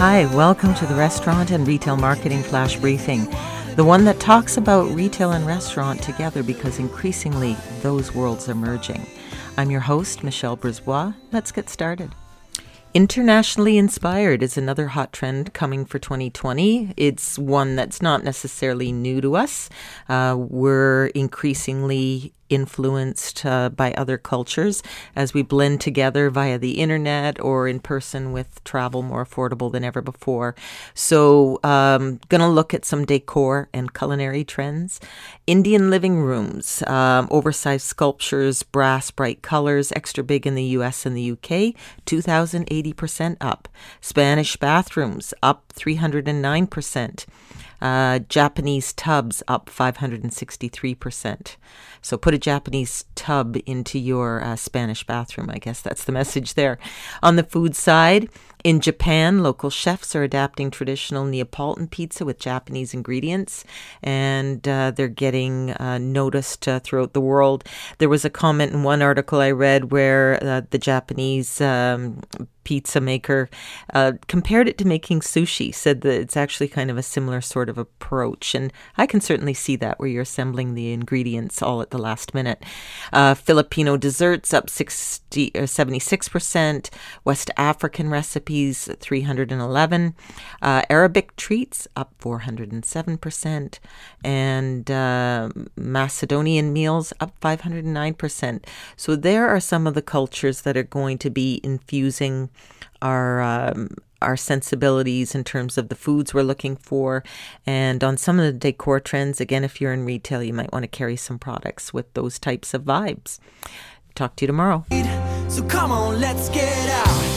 Hi, welcome to the Restaurant and Retail Marketing Flash Briefing, the one that talks about retail and restaurant together because increasingly those worlds are merging. I'm your host, Michelle Brisbois. Let's get started. Internationally inspired is another hot trend coming for 2020. It's one that's not necessarily new to us. Uh, we're increasingly influenced uh, by other cultures as we blend together via the internet or in person with travel more affordable than ever before. So, um, going to look at some decor and culinary trends. Indian living rooms, um, oversized sculptures, brass, bright colors, extra big in the US and the UK, 2,080% up. Spanish bathrooms up 309%. Uh, Japanese tubs up 563%. So put a Japanese tub into your uh, Spanish bathroom. I guess that's the message there. On the food side, in Japan, local chefs are adapting traditional Neapolitan pizza with Japanese ingredients, and uh, they're getting uh, noticed uh, throughout the world. There was a comment in one article I read where uh, the Japanese um, pizza maker uh, compared it to making sushi, said that it's actually kind of a similar sort of approach. And I can certainly see that where you're assembling the ingredients all at the last minute. Uh, Filipino desserts up 60 or 76%, West African recipes 311, uh, Arabic treats up 407%, and uh, Macedonian meals up 509%. So there are some of the cultures that are going to be infusing our um, our sensibilities in terms of the foods we're looking for. And on some of the decor trends again if you're in retail you might want to carry some products with those types of vibes. Talk to you tomorrow. So come on let's get out